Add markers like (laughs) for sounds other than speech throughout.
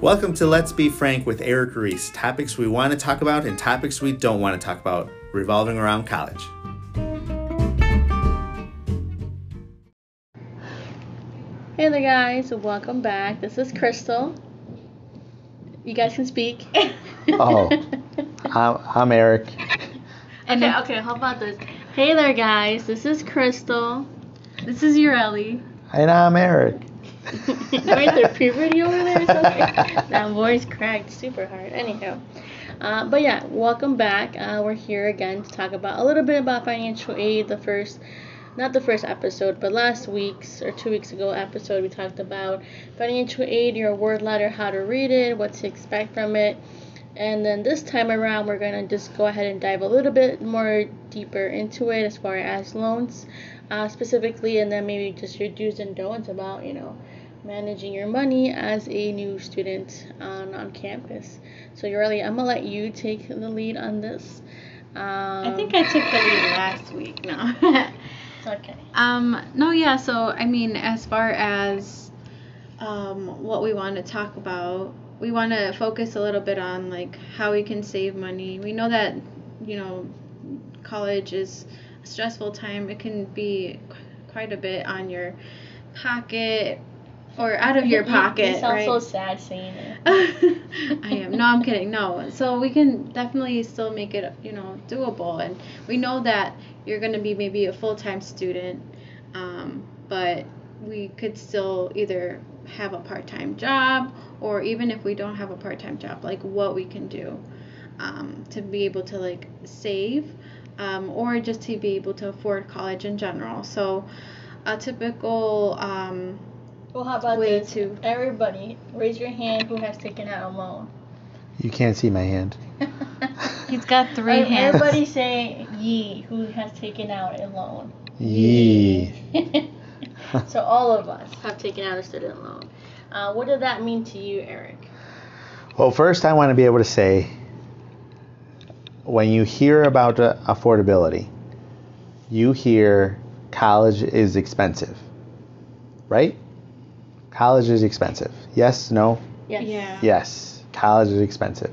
Welcome to Let's Be Frank with Eric Reese. Topics we want to talk about and topics we don't want to talk about, revolving around college. Hey there, guys. Welcome back. This is Crystal. You guys can speak. (laughs) Oh, I'm, I'm Eric. okay, okay, how about this? Hey there, guys. This is Crystal. This is Ureli. And I'm Eric. (laughs) right there, puberty over there or something? that voice cracked super hard. Anyhow. Uh, but yeah, welcome back. Uh, we're here again to talk about a little bit about financial aid. The first, not the first episode, but last week's or two weeks ago episode, we talked about financial aid, your award letter, how to read it, what to expect from it. And then this time around, we're going to just go ahead and dive a little bit more deeper into it as far as loans uh, specifically, and then maybe just your do's and don'ts about, you know, managing your money as a new student on, on campus. So, Ureli, I'm going to let you take the lead on this. Um, I think I took the lead last week. No. (laughs) it's okay. um, no, yeah. So I mean, as far as um, what we want to talk about, we want to focus a little bit on like how we can save money. We know that you know college is a stressful time. It can be quite a bit on your pocket or out of your pocket, You sound right? so sad saying it. (laughs) I am. No, I'm kidding. No. So we can definitely still make it, you know, doable. And we know that you're going to be maybe a full time student, um, but we could still either have a part time job or even if we don't have a part time job, like what we can do um, to be able to like save um, or just to be able to afford college in general. So a typical. Um, Well, how about Way this? to- Everybody, raise your hand who has taken out a loan. You can't see my hand. (laughs) He's got three Ev- hands. Everybody say ye who has taken out a loan. Ye. (laughs) so all of us have taken out a student loan. Uh, what did that mean to you, Eric? Well, first, I want to be able to say when you hear about uh, affordability, you hear college is expensive, right? College is expensive. Yes, no? Yes. Yeah. Yes, college is expensive.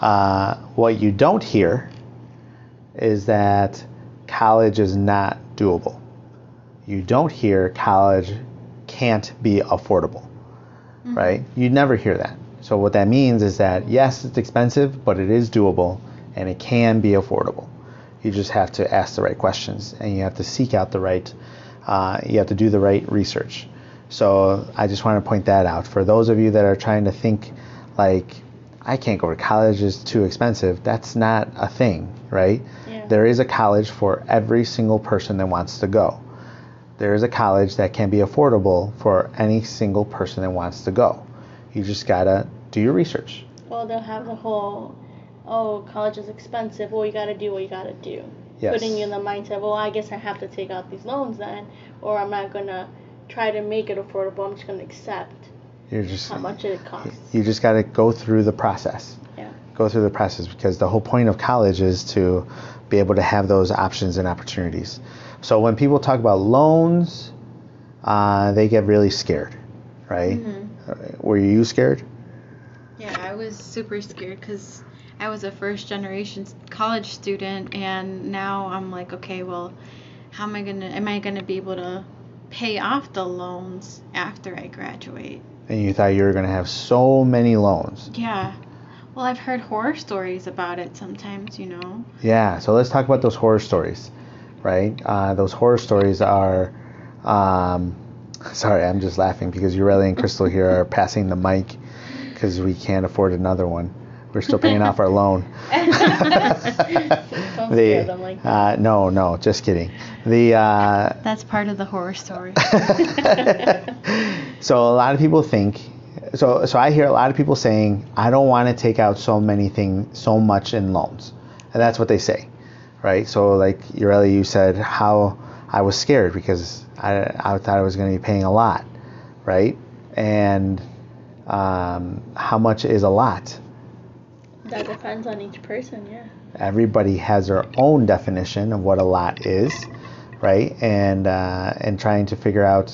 Uh, what you don't hear is that college is not doable. You don't hear college can't be affordable, right? You never hear that. So, what that means is that yes, it's expensive, but it is doable and it can be affordable. You just have to ask the right questions and you have to seek out the right, uh, you have to do the right research. So I just want to point that out for those of you that are trying to think like I can't go to college it's too expensive. That's not a thing, right? Yeah. There is a college for every single person that wants to go. There is a college that can be affordable for any single person that wants to go. You just gotta do your research. Well, they'll have the whole, oh, college is expensive. Well, you got to do what you got to do. Yes. Putting you in the mindset, well, I guess I have to take out these loans then, or I'm not gonna try to make it affordable. I'm just gonna accept You're just how much it costs. you just gotta go through the process. Yeah. go through the process because the whole point of college is to be able to have those options and opportunities. So when people talk about loans, uh, they get really scared, right? Uh, Were you scared? Yeah, I was super scared because I was a first generation college student, and now I'm like, okay, well, how am I gonna? Am I gonna be able to pay off the loans after I graduate? And you thought you were going to have so many loans. Yeah. Well, I've heard horror stories about it sometimes, you know. Yeah, so let's talk about those horror stories, right? Uh, those horror stories are. Um, (laughs) sorry, I'm just laughing because Ureli and Crystal here are passing the mic because we can't afford another one. We're still paying off our loan. (laughs) Don't scare them like uh, no, no, just kidding. The uh, That's part of the horror story. (laughs) so a lot of people think so so I hear a lot of people saying I don't want to take out so many things so much in loans. And that's what they say. Right? So like Ureli you said how I was scared because I, I thought I was going to be paying a lot, right? And um, how much is a lot? That depends on each person, yeah. everybody has their own definition of what a lot is, right? And uh, and trying to figure out,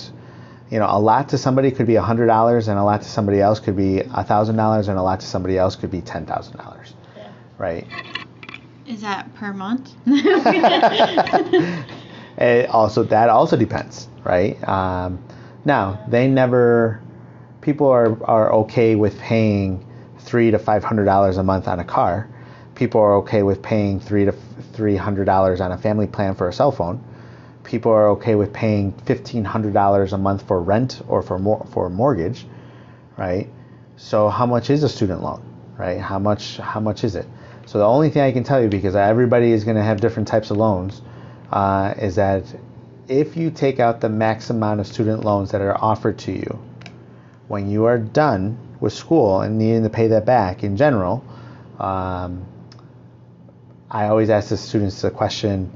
you know, a lot to somebody could be hundred dollars, and a lot to somebody else could be thousand dollars, and a lot to somebody else could be ten thousand dollars, Yeah. right? Is that per month? (laughs) (laughs) It also that also depends, right? Um, now they never people are, are okay with paying three to five hundred dollars a month on a car. People are okay with paying three to three hundred dollars on a family plan for a cell phone. People are okay with paying fifteen hundred dollars a month for rent or for more for a mortgage, right? So how much is a student loan, right? How much how much is it? So the only thing I can tell you, because everybody is going to have different types of loans, uh, is that if you take out the max amount of student loans that are offered to you, when you are done with school and needing to pay that back in general, um, I always ask the students the question,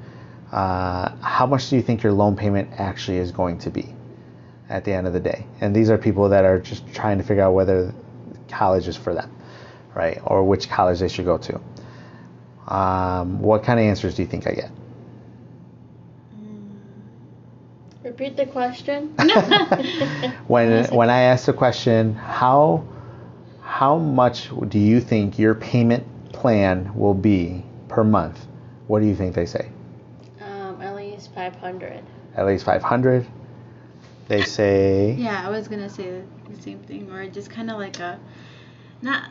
uh, how much do you think your loan payment actually is going to be at the end of the day? And these are people that are just trying to figure out whether college is for them, right? Or which college they should go to. Um, what kind of answers do you think I get? Repeat the question. (laughs) when when I ask the question, how how much do you think your payment plan will be per month? What do you think they say? um, at least 500. At least 500. They say yeah, I was gonna say the same thing, or just kind of like a, not.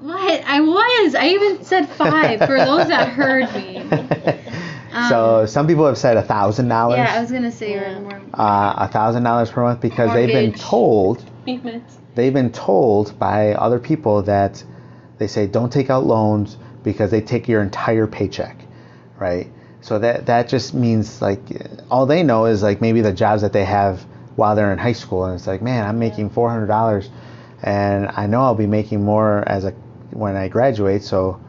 What I was, I even said five for those that heard me. (laughs) so Um, some people have said a thousand dollars, Yeah, I was gonna say Yeah. more uh, a thousand dollars per month because they've been told payments. They've been told by other people that they say don't take out loans because they take your entire paycheck, right? So that that just means like all they know is like maybe the jobs that they have while they're in high school, and it's like man, I'm making four hundred dollars, and I know I'll be making more as a when I graduate, so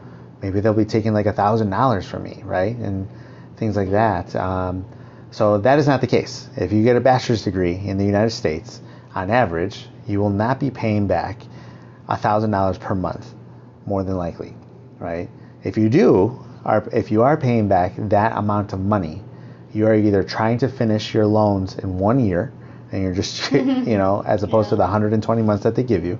maybe they'll be taking like a thousand dollars from me, right? And things like that. Um, so that is not the case. If you get a bachelor's degree in the United States, on average, you will not be paying back thousand dollars per month, more than likely, right? If you do, are if you are paying back that amount of money, you are either trying to finish your loans in one year, and you're just, (laughs) (laughs) you know, as opposed to the 120 months that they give you,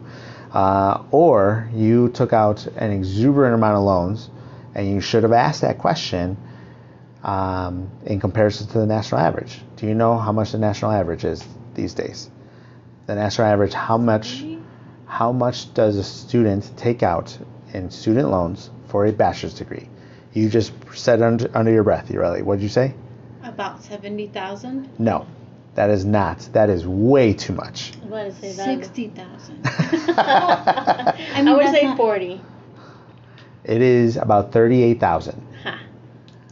uh, or you took out an exuberant amount of loans, and you should have asked that question um, in comparison to the national average. Do you know how much the national average is these days? The national average, how much, how much does a student take out in student loans for a bachelor's degree? You just said under, under your breath, Ureli. What did you say? About seventy thousand. No, that is not. That is way too much. What is it? Sixty thousand. (laughs) I, mean, would that's say not- 40. It is about 38,000 Ha.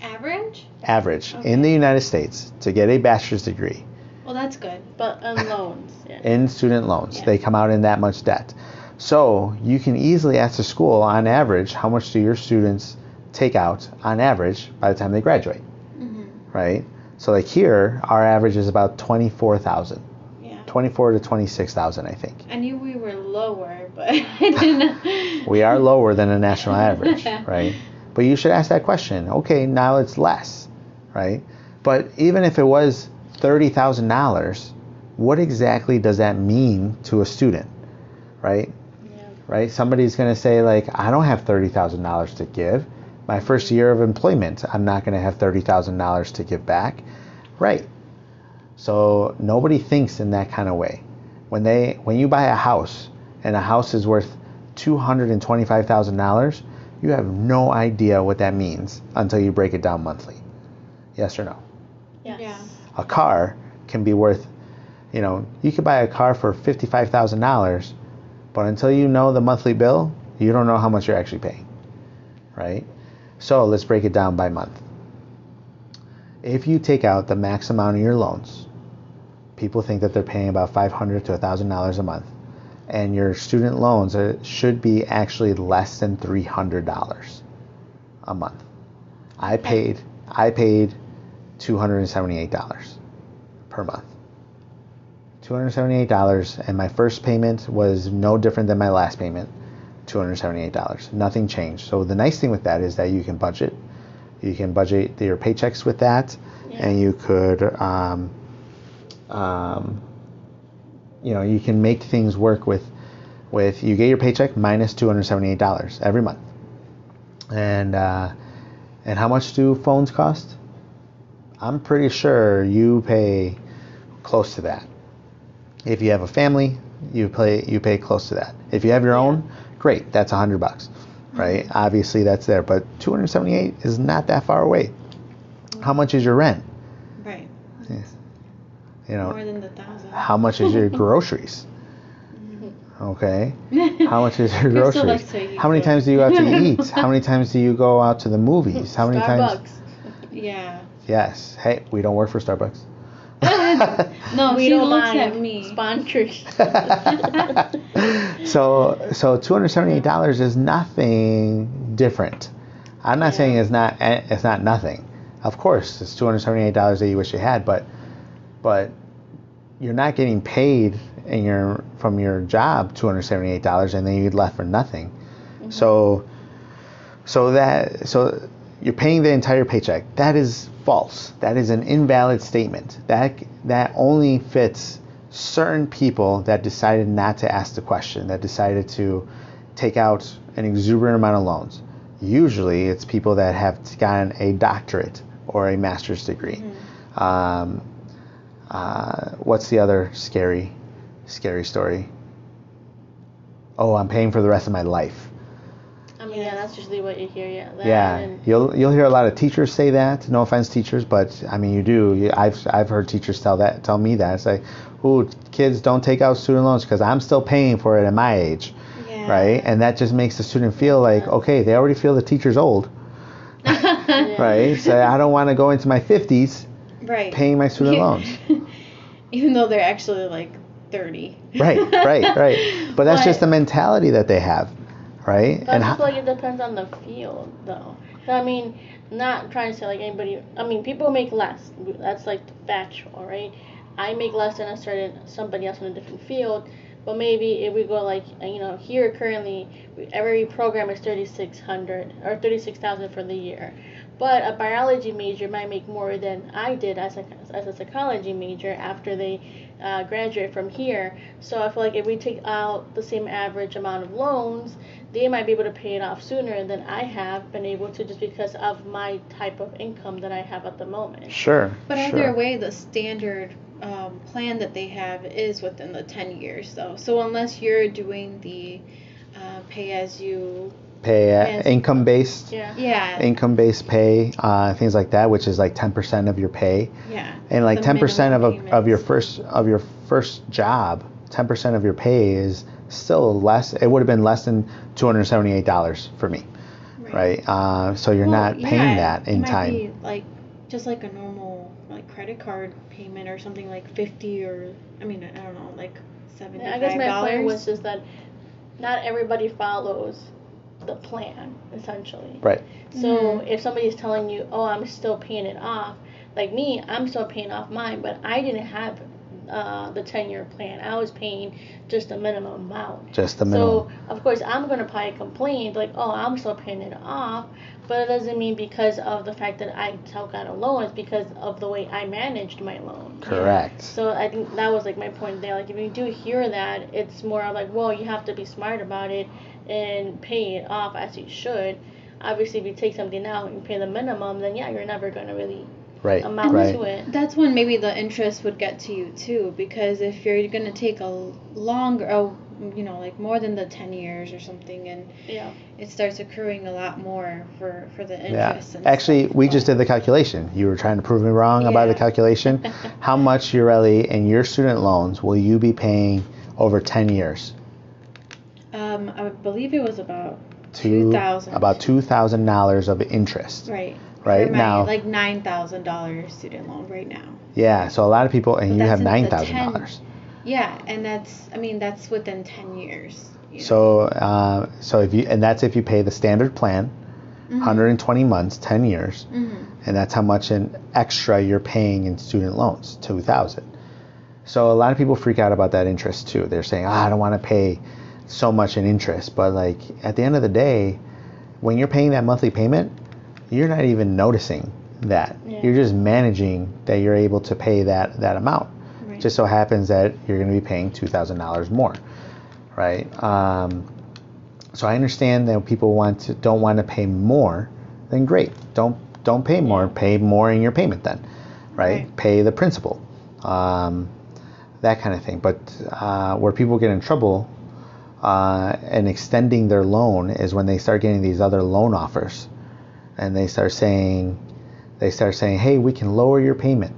Average? average in the United States to get a bachelor's degree Well, that's good. But on (laughs) loans. Yeah. in student loans. Yeah. They come out in that much debt. So you can easily ask the school, on average, how much do your students take out on average by the time they graduate, hmm right? So like here, our average is about 24,000, Yeah. 24 to 26,000, I think. I knew we were lower, but (laughs) I didn't. (laughs) We are lower than the national average, right? But you should ask that question. Okay, now it's less, right? But even if it was $30,000, what exactly does that mean to a student, right? Yeah. right? Somebody's going to say, like, I don't have $30,000 to give. My first year of employment, I'm not going to have $30,000 to give back. Right. So nobody thinks in that kind of way. When they when you buy a house and a house is worth $225,000, you have no idea what that means until you break it down monthly. Yes or no? Yes. Yeah. A car can be worth, you know, you could buy a car for fifty-five thousand dollars, but until you know the monthly bill, you don't know how much you're actually paying, right? So let's break it down by month. If you take out the max amount of your loans, people think that they're paying about $500 to thousand dollars a month, and your student loans should be actually less than three hundred dollars a month. I paid I paid two hundred and seventy eight dollars per month. Two hundred seventy eight dollars, and my first payment was no different than my last payment. Two hundred seventy eight dollars. Nothing changed. So the nice thing with that is that you can budget. You can budget your paychecks with that, Yeah. and you could um, um, you know you can make things work with with you get your paycheck minus minus two hundred seventy eight dollars every month, and uh, and how much do phones cost? I'm pretty sure you pay close to that. If you have a family, you pay you pay close to that. If you have your own, great, that's a hundred bucks, right? Mm-hmm. Obviously that's there, but 278 is not that far away. How much is your rent? Right. You know, More than the thousand. how much is your (laughs) groceries? Mm-hmm. Okay. (laughs) How much is your groceries? How many times do you go out to (laughs) eat? How many times do you go out to the movies? How many times? Starbucks. Yeah. Yes. Hey, we don't work for Starbucks. (laughs) No, (laughs) we she don't looks mind at me. sponsors. (laughs) so so two hundred seventy eight dollars is nothing different. I'm not Yeah. saying it's not it's not nothing. Of course, it's two hundred seventy eight dollars that you wish you had, but but you're not getting paid in your from your job two hundred seventy eight dollars, and then you left for nothing. Mm-hmm. So so that so you're paying the entire paycheck. That is false. That is an invalid statement. That that only fits certain people that decided not to ask the question, that decided to take out an exuberant amount of loans. Usually, it's people that have gotten a doctorate or a master's degree. Um, uh, what's the other scary, scary story? Oh, I'm paying for the rest of my life. I mean, yeah, that's usually what you hear. Yeah. Yeah, you'll you'll hear a lot of teachers say that. No offense, teachers, but I mean you do. I've I've heard teachers tell that tell me that. It's like, "Ooh, kids don't take out student loans because I'm still paying for it at my age, Yeah. right?" And that just makes the student feel like, okay, they already feel the teacher's old, (laughs) right? So I don't want to go into my 50s Right. paying my student (laughs) loans. (laughs) Even though they're actually like 30. Right, right, right. But that's just the mentality that they have, right? But I And just how, feel like it depends on the field, though. I mean, not trying to say like anybody. I mean, people make less. That's like factual, right? I make less than a certain somebody else in a different field. But maybe if we go like uh, you know here currently every program is thirty six hundred or thirty six thousand for the year. But a biology major might make more than I did as a as a psychology major after they uh, graduate from here. So I feel like if we take out the same average amount of loans, they might be able to pay it off sooner than I have been able to just because of my type of income that I have at the moment. sure, But sure. either way, the standard um, plan that they have is within the 10 years, though. So unless you're doing the uh, pay as you. Pay uh, income based. Yeah. Yeah. income based pay, uh, things like that, which is like 10% of your pay. yeah. And like The 10% of, minimum a, of your first of your first job, 10% of your pay is still less. It would have been less than $278 for me, right? Uh, so you're Well, not paying yeah, that it in might time. Be like just like a normal like credit card payment or something like 50 or I mean I don't know like 75 I guess my point was dollars. just that not everybody follows the plan essentially. Right. So if somebody's telling you, "Oh, I'm still paying it off," like me, I'm still paying off mine, but I didn't have uh, the 10-year plan. I was paying just the minimum amount. Just the minimum. So of course I'm gonna probably complain like, "Oh, I'm still paying it off," but it doesn't mean because of the fact that I took out a loan. It's because of the way I managed my loan. Correct. So I think that was like my point there. Like if you do hear that, it's more of like, well, you have to be smart about it and paying it off as you should. Obviously, if you take something out and pay the minimum, then yeah, you're never gonna really Right. amount right. to it. That's when maybe the interest would get to you too, because if you're gonna take a longer, oh, you know, like more than the 10 years or something, and Yeah. it starts accruing a lot more for for the Yeah. interest. and Actually, stuff, we just did the calculation. You were trying to prove me wrong about the calculation. (laughs) How much, Ureli, in your student loans will you be paying over 10 years? I believe it was about Two- 2000 About $2,000 of interest. Right. Right, my, now- like nine thousand dollars student loan right now. Yeah, so a lot of people, and But you have nine thousand dollars. Yeah, and that's I mean that's within ten years. you know. So, uh, so if you, and that's if you pay the standard plan, Mhm. 120 months, 10 years, Mhm. and that's how much in extra you're paying in student loans, 2,000. So a lot of people freak out about that interest too. They're saying, "Ah, I don't want to pay so much in interest," but like at the end of the day, when you're paying that monthly payment, you're not even noticing that. Yeah. You're just managing that you're able to pay that that amount. Right. just so happens that you're going to be paying two thousand dollars more, right? Um, so I understand that people want to don't want to pay more. Then great, don't don't pay more. Pay more in your payment then, right? Right. Pay the principal, um, that kind of thing. But uh, where people get in trouble uh, and extending their loan is when they start getting these other loan offers, and they start saying, they start saying, hey, we can lower your payment,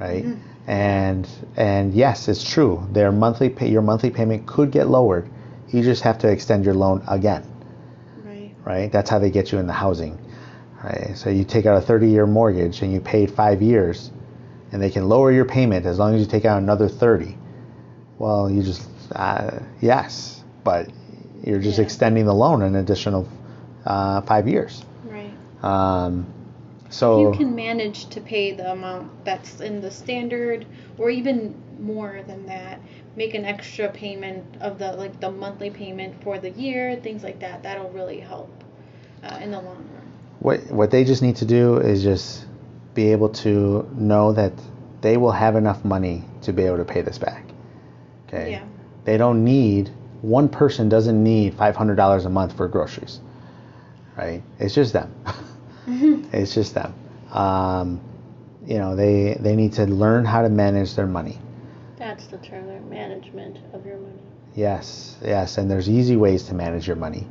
right? And and yes, it's true. Their monthly pay, your monthly payment could get lowered. You just have to extend your loan again, Right. right? That's how they get you in the housing, right? So you take out a 30-year mortgage and you paid five years, and they can lower your payment as long as you take out another 30. Well, you just uh, yes, but you're just Yeah. extending the loan an additional uh, five years. Right. Um, so you can manage to pay the amount that's in the standard or even more than that make an extra payment of the like the monthly payment for the year things like that that'll really help uh, in the long run what what they just need to do is just be able to know that they will have enough money to be able to pay this back. Okay. Yeah. They don't need one person doesn't need five hundred dollars a month for groceries. Right. It's just them. (laughs) it's just them. Um, you know they they need to learn how to manage their money. That's the term management of your money. Yes. Yes. And there's easy ways to manage your money.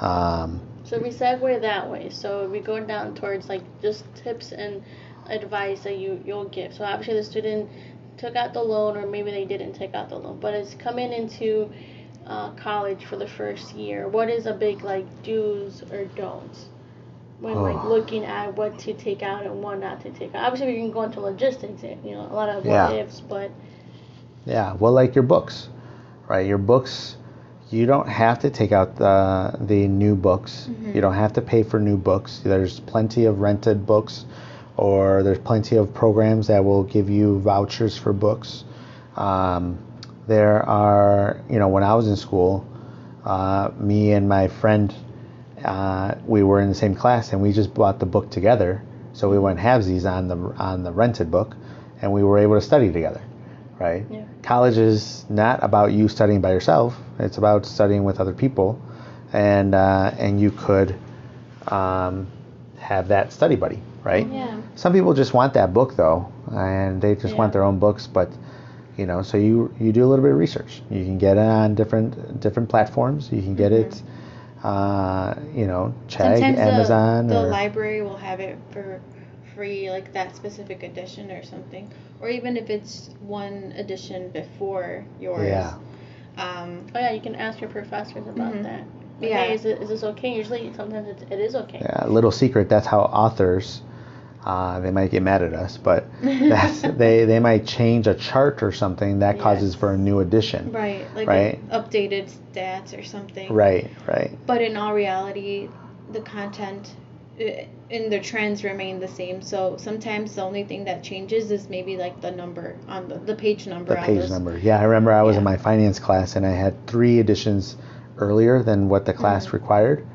Um, So we segue that way. So we go down towards like just tips and advice that you you'll give. So obviously the student took out the loan, or maybe they didn't take out the loan, but it's coming into uh, college for the first year. What is a big like do's or don'ts when like Oh. looking at what to take out and what not to take out? Obviously we can go into logistics, eh, you know, a lot of Yeah. what ifs, but Yeah, well, like your books, right? Your books, you don't have to take out the the new books. You don't have to pay for new books. There's plenty of rented books, or there's plenty of programs that will give you vouchers for books. Um, there are, you know, when I was in school, uh, me and my friend, uh, we were in the same class, and we just bought the book together. So we went halvesies on the on the rented book, and we were able to study together, right? Yeah. College is not about you studying by yourself. It's about studying with other people, and uh, and you could um, have that study buddy, right? yeah Some people just want that book though, and they just want their own books. But you know, so you you do a little bit of research. You can get it on different different platforms. You can get it, uh, you know, Chegg, sometimes Amazon, the, the or library will have it for free like that specific edition or something or even if it's one edition before yours yeah, um, oh yeah, you can ask your professors about Mhm. that. Like, Yeah. Hey, is, it, is this okay? Usually, sometimes it's, it is okay. yeah. Little secret. That's how authors. Uh, they might get mad at us, but (laughs) that's, they they might change a chart or something that causes Yes. for a new edition. right like Right. updated stats or something Right, right. but in all reality the content and the trends remain the same so sometimes the only thing that changes is maybe like the number on the, the page number the page those. number. Yeah, I remember I was in my finance class and I had three editions earlier than what the class Mhm. required,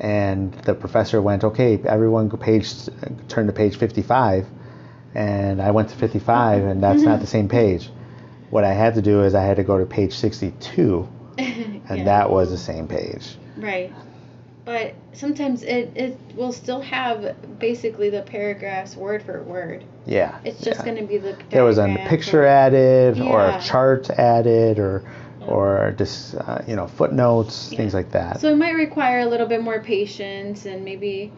and the professor went, "Okay, everyone go page turn to page 55," and I went to 55, and that's not mm-hmm. the same page. What I had to do is I had to go to page 62, (laughs) and Yeah. that was the same page. Right. But sometimes it, it will still have basically the paragraphs word for word. Yeah. It's just yeah. going to be the there was a picture or- added or a chart added or or just uh, you know footnotes things like that So it might require a little bit more patience and maybe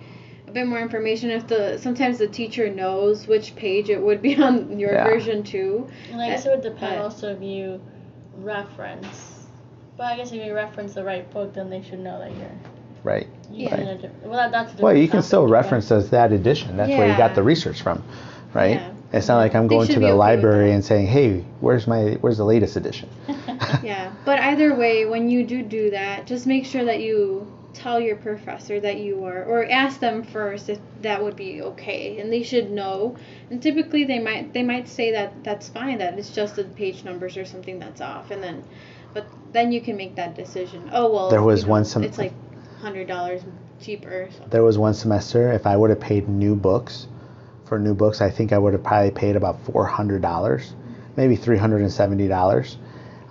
a bit more information if the sometimes the teacher knows which page it would be (laughs) on your Yeah. version too. And I guess it would depend But- also if you reference. But I guess if you reference the right book, then they should know that you're right Yeah. a different. Well, that, that's well you can still topic, but- reference as that edition that's where you got the research from right Yeah. It's not like i'm They going to the library and saying hey where's my where's the latest edition (laughs) Yeah. But either way, when you do do that, just make sure that you tell your professor that you are or ask them first if that would be okay and they should know and typically they might they might say that that's fine that it's just the page numbers or something that's off and then but then you can make that decision oh well There was you know, one sem- it's like hundred dollars cheaper so. there was one semester if i would have paid new books for new books i think i would have probably paid about $400 maybe three hundred and seventy dollars.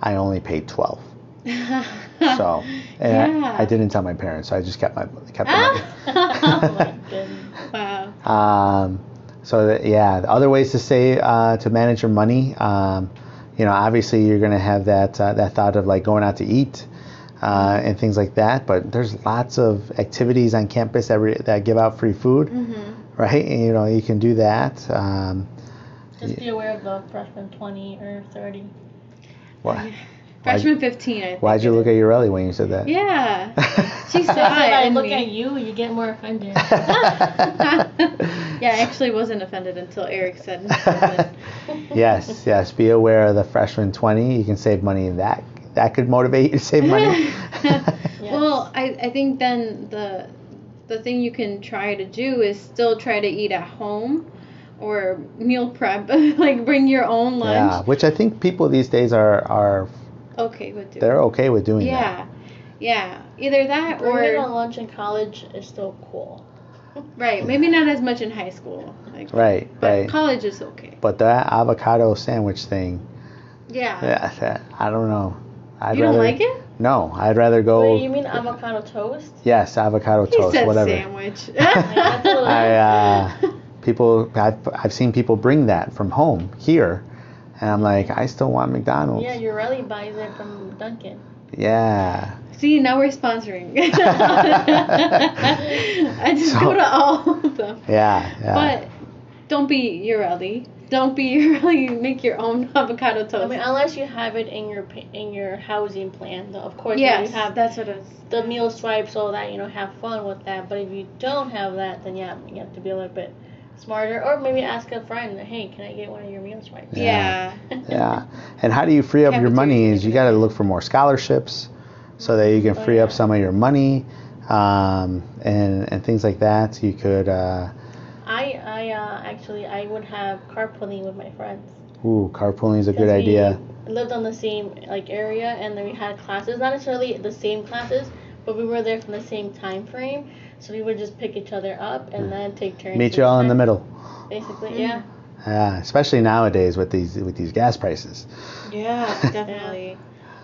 I only paid twelve. (laughs) So, and Yeah. I, I didn't tell my parents, so I just kept my kept the money. (laughs) oh wow. (laughs) Um, so that, yeah, the other ways to say uh, to manage your money. Um, you know, obviously you're going to have that uh, that thought of like going out to eat uh, and things like that. But there's lots of activities on campus every that give out free food, Mm-hmm. Right? And, you know, you can do that. Um, Just be aware of the freshman 20 or 30. why, Freshman 15, I think. why'd you look at Ureli when you said that? Yeah. (laughs) She saw So I look me. at you, you get more offended. (laughs) (laughs) yeah, I actually wasn't offended until Eric said something. yes, yes. Be aware of the freshman 20. You can save money in that. That could motivate you to save money. Well, I, I think then the the thing you can try to do is still try to eat at home or meal prep, (laughs) like bring your own lunch. yeah, lunch. which I think people these days are are Okay, with doing. they're okay with doing that. Yeah, yeah. Either that or Bringing a lunch in college is still cool. (laughs) right, maybe not as much in high school. Like, Right, but right. college is okay. But that avocado sandwich thing, Yeah. yeah, I don't know. I'd you don't rather, like it? No, I'd rather go. Wait, you mean avocado toast? yes, avocado He toast, said whatever. sandwich. (laughs) that's a I uh, (laughs) people, I've, I've seen people bring that from home here, and I'm like, I still want McDonald's. Yeah, Ureli buys it from Dunkin'. Yeah. See, now we're sponsoring. (laughs) I just So- go to all of them. Yeah, yeah. But don't be Ureli. Don't be (laughs) Ureli. Make your own (laughs) avocado toast. I mean, unless you have it in your in your housing plan, though, of course yes, you have that's what it is. the meal swipes, so that you know have fun with that. But if you don't have that, then yeah, you have to be a little bit smarter, or maybe ask a friend, hey, can I get one of your meal swipes? Yeah. Yeah. yeah. And how do you free up your money? Is you got to look for more scholarships, so that you can Oh, free up some of your money, um, and and things like that. You could. Uh, I I uh, actually I would have carpooling with my friends. ooh, carpooling is a good we idea. lived on the same like area, and then we had classes, not necessarily the same classes, but we were there from the same time frame. So we would just pick each other up and then take turns. Meet you all in the middle. Basically, yeah. Yeah, especially nowadays with these with these gas prices. (laughs) Yeah, definitely.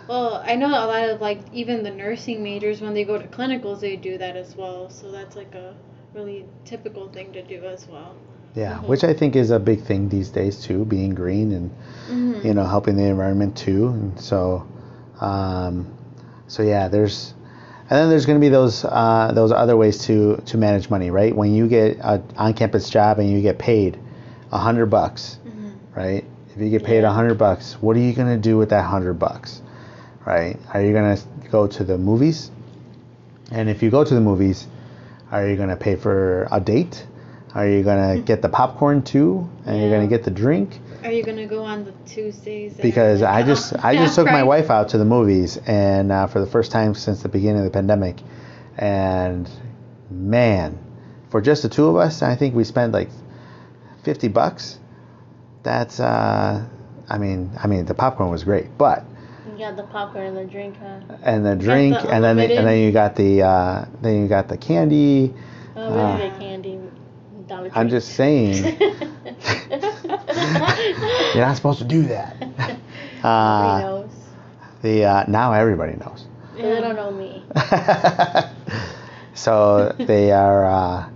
Well, I know a lot of like even the nursing majors when they go to clinicals they do that as well. So that's like a really typical thing to do as well. Yeah, Mhm. which I think is a big thing these days too, being green and Mm-hmm. you know helping the environment too. And so, um, so yeah, there's, and then there's going to be those uh, those other ways to to manage money, right? When you get a on-campus job and you get paid a hundred bucks, Mm-hmm. right? If you get paid a hundred bucks, what are you going to do with that hundred bucks, right? Are you going to go to the movies? And if you go to the movies, are you going to pay for a date? Are you going to get the popcorn too? And you're going to get the drink? Are you gonna go on the Tuesdays? because I (laughs) just I just took my wife out to the movies and uh, for the first time since the beginning of the pandemic, and man, for just the two of us, I think we spent like fifty bucks. That's uh, I mean I mean the popcorn was great, but You got the popcorn and the drink, huh? and the drink the and then unlimited? and then you got the uh, then you got the candy. Oh, we get candy. Dollar I'm just saying (laughs) (laughs) you're not supposed to do that. (laughs) Nobody Uh, knows. the uh, now everybody knows. They don't know me. so they are, uh,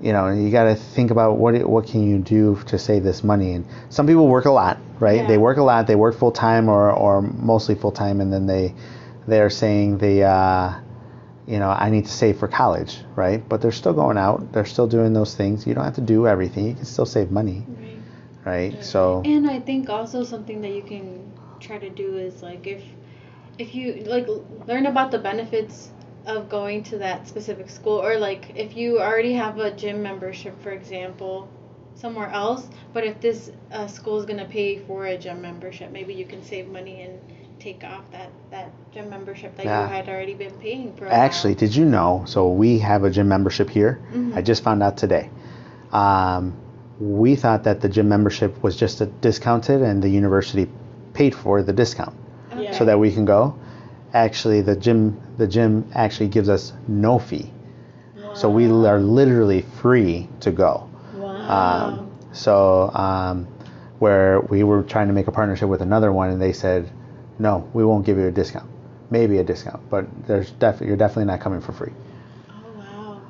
you know, you got to think about what it, what can you do to save this money. And some people work a lot, right? They work a lot. They work full time or or mostly full time, and then they they're saying they, uh, you know, I need to save for college, right? But they're still going out. They're still doing those things. You don't have to do everything. You can still save money, Right. right? So And I think also something that you can try to do is like if if you like learn about the benefits of going to that specific school or like if you already have a gym membership for example somewhere else but if this uh, school is going to pay for a gym membership maybe you can save money and take off that that gym membership that Yeah. you had already been paying for Actually, while. did you know? So we have a gym membership here. Mhm. I just found out today. Um, we thought that the gym membership was just a discounted, and the university paid for the discount Yeah. so that we can go. Actually, the gym the gym actually gives us no fee, so we are literally free to go. Wow. Um, so um, where we were trying to make a partnership with another one, and they said, "No, we won't give you a discount. Maybe a discount, but there's def- you're definitely not coming for free." Oh wow.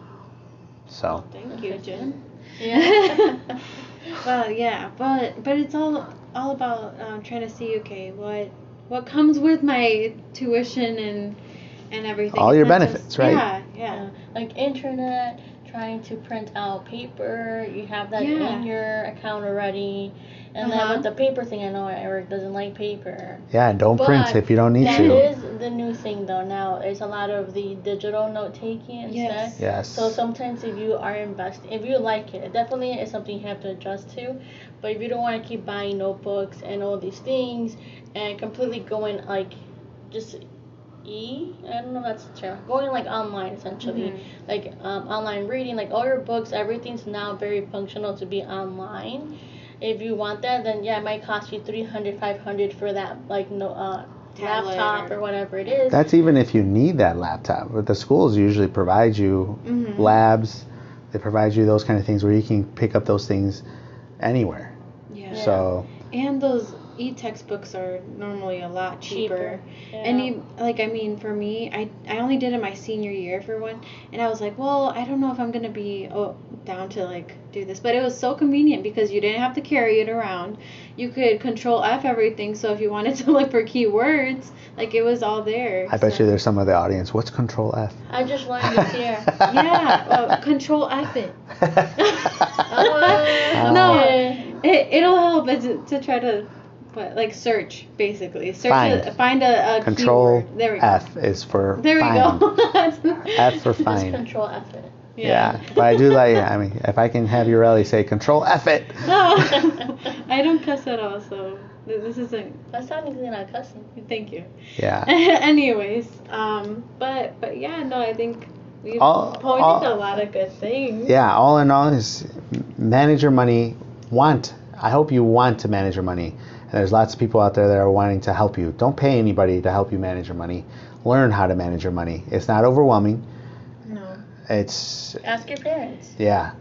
So Thank you, Jen. Yeah. (laughs) well, yeah, but but it's all all about um, trying to see okay what what comes with my tuition and and everything. All your benefits, just- right? Yeah, Yeah, yeah. like internet, trying to print out paper, you have that Yeah. in your account already. And Uh-huh. then with the paper thing, I know Eric doesn't like paper. yeah, don't print if you don't need That to. is the new thing though now. There's a lot of the digital note taking instead. Yes. Yes. So sometimes if you are investing, if you like it, it definitely is something you have to adjust to. But if you don't want to keep buying notebooks and all these things and completely going like just e, I don't know if that's the term, going like online essentially, Mhm. like um, online reading, like all your books, everything's now very functional to be online. If you want that, then yeah, it might cost you 300 500 for that like no uh, laptop or- or whatever it is. That's even if you need that laptop. But the schools usually provide you Mhm. labs. They provide you those kind of things where you can pick up those things anywhere. Yeah. So And those e-textbooks are normally a lot cheaper. Cheaper, And yeah. you, like I mean, for me, I I only did it my senior year for one, and I was like, well, I don't know if I'm gonna be oh, down to like do this, but it was so convenient because you didn't have to carry it around. You could control F everything, so if you wanted to (laughs) look for keywords, like it was all there. I bet so- you there's some of the audience. What's Control F? I just learned this year. Yeah, uh, control F it. (laughs) (laughs) Oh, no, it it'll help it to, to try to, what like search basically search Find. A, find a, a Control keyword. There we go. F is for (laughs) There we find. go. (laughs) F for Just control F it. Yeah. but I do like. I mean, if I can have your Ureli say Control F it. No, (laughs) I don't cuss at all, so this isn't. That's technically not cussing. Thank you. Yeah. Anyways, um, but but yeah, no, I think we All- pointed all- a lot of good things. Yeah. All in all, is manage your money. Want. I hope you want to manage your money. And there's lots of people out there that are wanting to help you. Don't pay anybody to help you manage your money. Learn how to manage your money. It's not overwhelming. No. It's Ask your parents. yeah.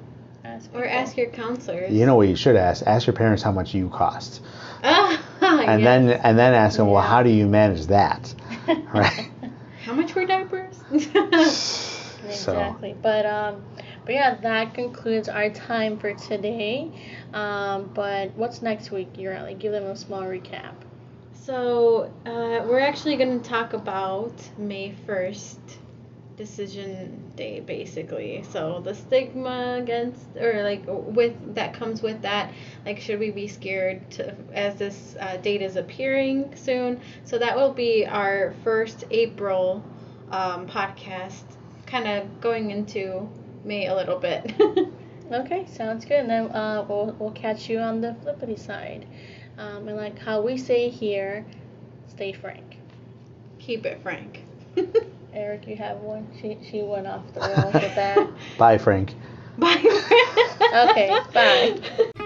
Ask Or ask your counselors. You know what you should ask? Ask your parents how much you cost. Ah, (laughs) and yes. then and then ask them, well, how do you manage that? (laughs) Right. How much were diapers? (laughs) So Exactly. But um, but yeah, that concludes our time for today. Um, but what's next week? You're like give them a small recap. So, uh, we're actually going to talk about May 1st decision day, basically. So, the stigma against, or like with that comes with that. Like, should we be scared to, as this uh, date is appearing soon? So, that will be our first April um, podcast, kind of going into May a little bit. (laughs) Okay, sounds good. And then uh, we'll we'll catch you on the flippity side. Um, and like how we say here, stay frank. Keep it frank. (laughs) Eric, you have one. She she went off the rails with that. (laughs) bye, Frank. Bye. Okay, bye.